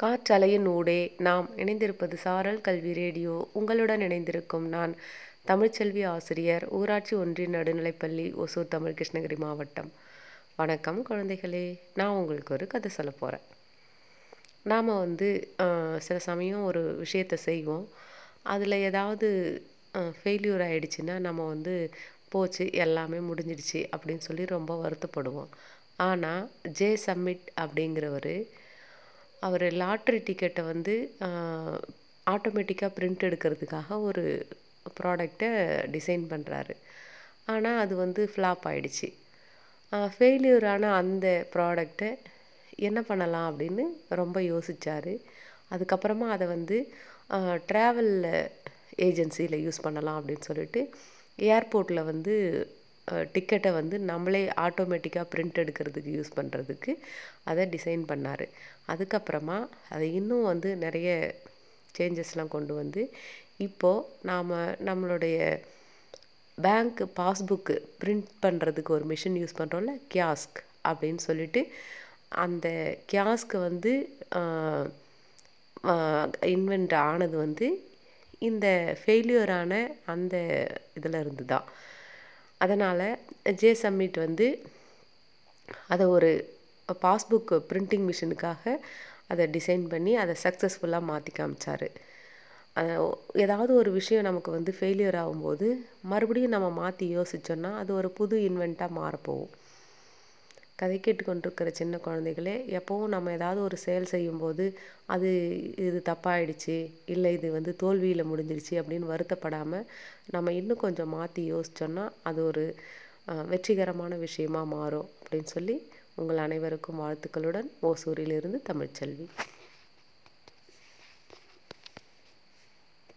காற்றலையின் ஊடே நாம் இணைந்திருப்பது சாரல் கல்வி ரேடியோ. உங்களுடன் இணைந்திருக்கும் நான் தமிழ்ச்செல்வி ஆசிரியர் ஊராட்சி ஒன்றிய நடுநிலைப்பள்ளி ஒசூர் தமிழ் கிருஷ்ணகிரி மாவட்டம். வணக்கம் குழந்தைகளே நான் உங்களுக்கு ஒரு கதை சொல்ல போகிறேன் நாம் வந்து சில சமயம் ஒரு விஷயத்தை செய்வோம். அதில் ஏதாவது ஃபெயில்யூர் ஆகிடுச்சின்னா நம்ம வந்து போச்சு எல்லாமே முடிஞ்சிடுச்சு அப்படின்னு சொல்லி ரொம்ப வருத்தப்படுவோம். ஆனால் ஜே சம்மிட் அப்படிங்கிறவர் அவர் லாட்ரி டிக்கெட்டை வந்து ஆட்டோமேட்டிக்காக பிரிண்ட் எடுக்கிறதுக்காக ஒரு ப்ராடக்டை டிசைன் பண்ணுறாரு ஆனால் அது வந்து ஃப்ளாப் ஆகிடுச்சு ஃபெயிலியர் ஆன அந்த ப்ராடக்டை என்ன பண்ணலாம் அப்படின்னு ரொம்ப யோசிச்சார். அதுக்கப்புறமா அதை வந்து ட்ராவலில் ஏஜென்சியில் யூஸ் பண்ணலாம் அப்படின்னு சொல்லிட்டு ஏர்போர்ட்டில் வந்து டிக்கெட்டை வந்து நம்மளே ஆட்டோமேட்டிக்காக பிரிண்ட் எடுக்கிறதுக்கு யூஸ் பண்ணுறதுக்கு அதை டிசைன் பண்ணார். அதுக்கப்புறமா அதை இன்னும் வந்து நிறைய சேஞ்சஸ்லாம் கொண்டு வந்து இப்போது நாம் நம்மளுடைய பேங்க் பாஸ்புக்கு பிரிண்ட் பண்ணுறதுக்கு ஒரு மிஷின் யூஸ் பண்ணுறோம்ல கியாஸ்க் அப்படின்னு சொல்லிட்டு அந்த கியாஸ்க்கு வந்து இன்வென்ட் ஆனது வந்து இந்த ஃபெயிலியரான அந்த இதில் இருந்து தான் அதனால் ஜே சம்மிட் வந்து அதை ஒரு பாஸ்புக் பிரிண்டிங் மிஷினுக்காக அதை டிசைன் பண்ணி அதை சக்ஸஸ்ஃபுல்லாக மாற்றி காமிச்சார். ஏதாவது ஒரு விஷயம் நமக்கு வந்து ஃபெயிலியர் ஆகும்போது மறுபடியும் நம்ம மாற்றி யோசித்தோன்னா அது ஒரு புது இன்வெண்ட்டாக மாறப்போகும். கதை கேட்டுக்கொண்டிருக்கிற சின்ன குழந்தைகளே எப்போவும் நம்ம ஏதாவது ஒரு செயல் செய்யும்போது அது இது தப்பாயிடுச்சு இல்லை இது வந்து தோல்வியில் முடிஞ்சிருச்சு அப்படின்னு வருத்தப்படாமல் நம்ம இன்னும் கொஞ்சம் மாற்றி யோசித்தோன்னா அது ஒரு வெற்றிகரமான விஷயமா மாறும் அப்படின்னு சொல்லி உங்கள் அனைவருக்கும் வாழ்த்துக்களுடன் ஓசூரிலிருந்து தமிழ்ச்செல்வி.